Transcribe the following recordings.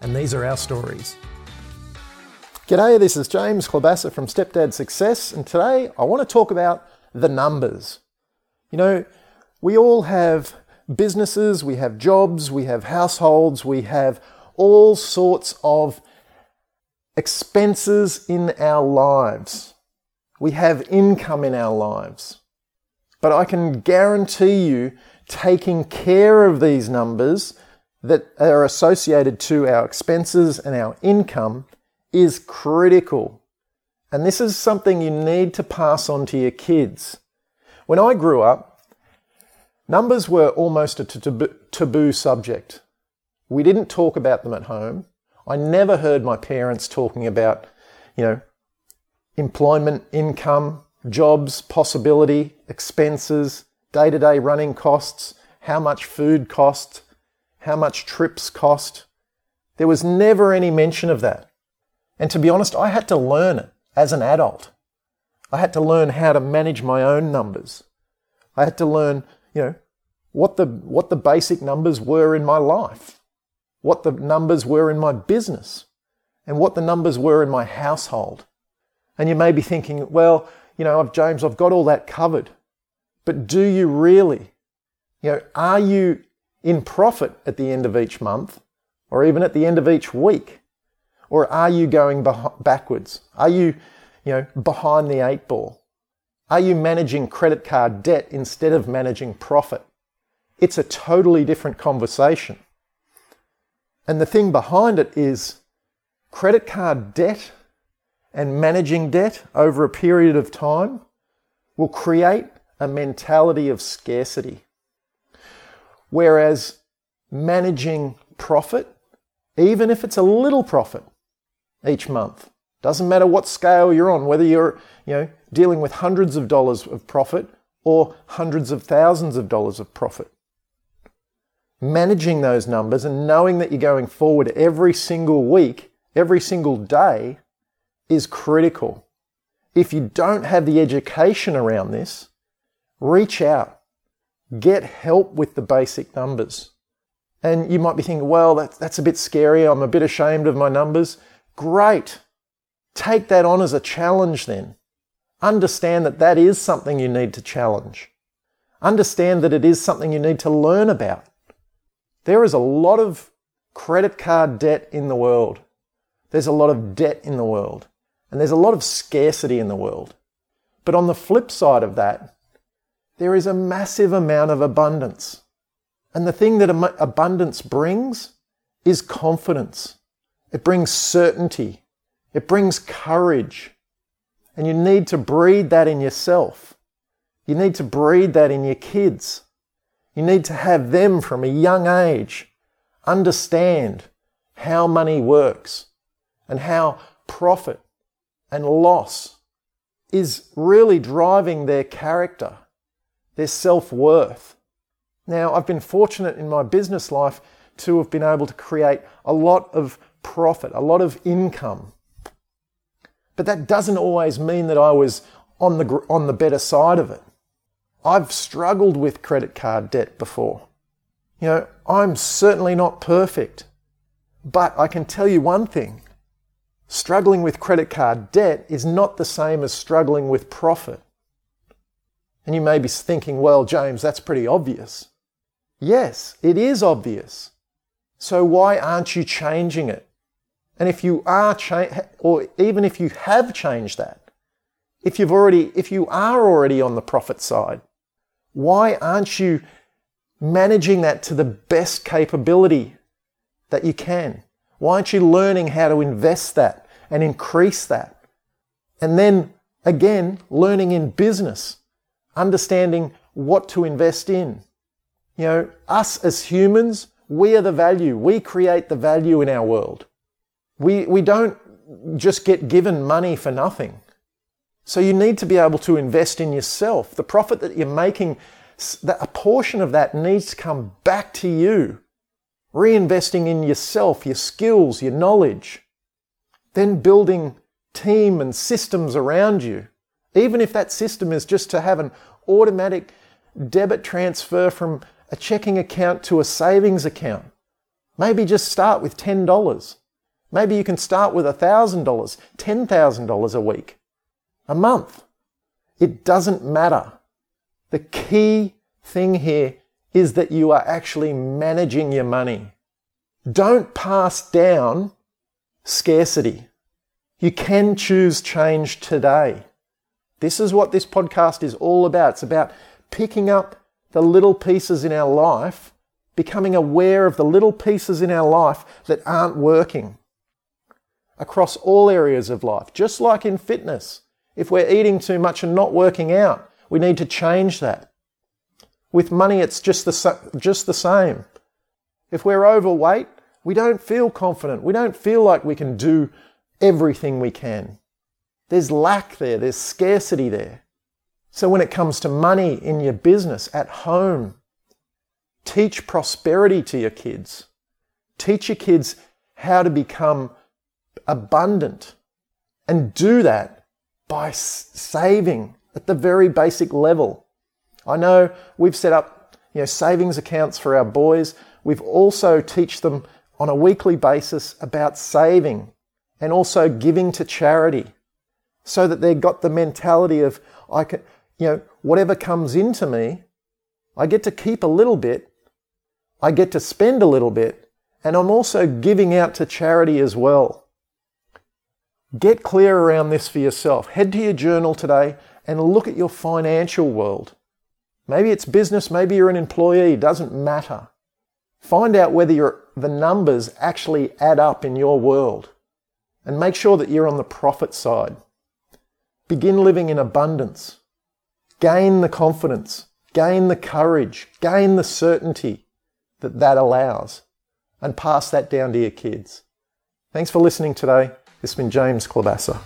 and these are our stories. G'day, this is James Klobassa from Stepdad Success, and today I want to talk about the numbers. You know, we all have businesses, we have jobs, we have households, we have all sorts of expenses in our lives. We have income in our lives. But I can guarantee you taking care of these numbers that are associated to our expenses and our income is critical. And this is something you need to pass on to your kids. When I grew up, numbers were almost a taboo subject. We didn't talk about them at home. I never heard my parents talking about, you know, employment, income, jobs, possibility, expenses, day to day running costs, how much food costs, how much trips cost. There was never any mention of that. And to be honest, I had to learn it as an adult. I had to learn how to manage my own numbers. I had to learn, you know, what the, what the basic numbers were in my life, what the numbers were in my business, and what the numbers were in my household. And you may be thinking, well, you know, James, I've got all that covered. But do you really? You know, are you in profit at the end of each month or even at the end of each week? Or are you going backwards? Are you, you know, behind the eight ball? Are you managing credit card debt instead of managing profit? It's a totally different conversation. And the thing behind it is credit card debt and managing debt over a period of time will create a mentality of scarcity. Whereas managing profit, even if it's a little profit each month, doesn't matter what scale you're on, whether you're, you know, dealing with hundreds of dollars of profit or hundreds of thousands of dollars of profit. Managing those numbers and knowing that you're going forward every single week, every single day is critical. If you don't have the education around this, reach out. Get help with the basic numbers. And you might be thinking, well, that's, that's a bit scary. I'm a bit ashamed of my numbers. Great. Take that on as a challenge then. Understand that that is something you need to challenge. Understand that it is something you need to learn about. There is a lot of credit card debt in the world. There's a lot of debt in the world. And there's a lot of scarcity in the world. But on the flip side of that, there is a massive amount of abundance. And the thing that abundance brings is confidence. It brings certainty. It brings courage. And you need to breed that in yourself. You need to breed that in your kids. You need to have them from a young age understand how money works and how profit and loss is really driving their character their self worth. Now, I've been fortunate in my business life to have been able to create a lot of profit, a lot of income. But that doesn't always mean that I was on the, on the better side of it. I've struggled with credit card debt before. You know, I'm certainly not perfect. But I can tell you one thing struggling with credit card debt is not the same as struggling with profit. And you may be thinking, well, James, that's pretty obvious. Yes, it is obvious. So why aren't you changing it? And if you are cha- or even if you have changed that, if you've already, if you are already on the profit side, why aren't you managing that to the best capability that you can? Why aren't you learning how to invest that and increase that? And then again, learning in business understanding what to invest in. You know, us as humans, we are the value. We create the value in our world. We, we don't just get given money for nothing. So you need to be able to invest in yourself. The profit that you're making, a portion of that needs to come back to you. Reinvesting in yourself, your skills, your knowledge. Then building team and systems around you. Even if that system is just to have an automatic debit transfer from a checking account to a savings account. Maybe just start with $10. Maybe you can start with $1,000, $10,000 a week, a month. It doesn't matter. The key thing here is that you are actually managing your money. Don't pass down scarcity. You can choose change today. This is what this podcast is all about. It's about picking up the little pieces in our life, becoming aware of the little pieces in our life that aren't working across all areas of life, just like in fitness. If we're eating too much and not working out, we need to change that. With money, it's just the, just the same. If we're overweight, we don't feel confident. We don't feel like we can do everything we can. There's lack there, there's scarcity there. So when it comes to money in your business, at home, teach prosperity to your kids. Teach your kids how to become abundant and do that by saving at the very basic level. I know we've set up you know, savings accounts for our boys. We've also teach them on a weekly basis about saving and also giving to charity so that they've got the mentality of, I can, you know, whatever comes into me, I get to keep a little bit, I get to spend a little bit, and I'm also giving out to charity as well. Get clear around this for yourself. Head to your journal today and look at your financial world. Maybe it's business, maybe you're an employee, doesn't matter. Find out whether the numbers actually add up in your world and make sure that you're on the profit side. Begin living in abundance. Gain the confidence, gain the courage, gain the certainty that that allows and pass that down to your kids. Thanks for listening today. This has been James Klobassa.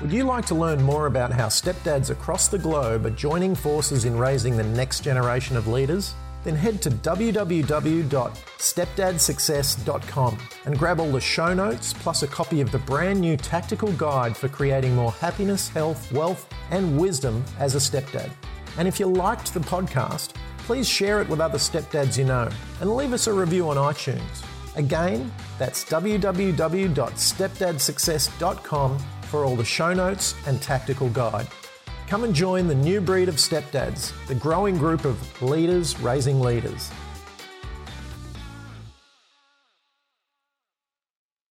Would you like to learn more about how stepdads across the globe are joining forces in raising the next generation of leaders? Then head to www.stepdadsuccess.com and grab all the show notes plus a copy of the brand new tactical guide for creating more happiness, health, wealth, and wisdom as a stepdad. And if you liked the podcast, please share it with other stepdads you know and leave us a review on iTunes. Again, that's www.stepdadsuccess.com for all the show notes and tactical guide. Come and join the new breed of stepdads, the growing group of leaders raising leaders.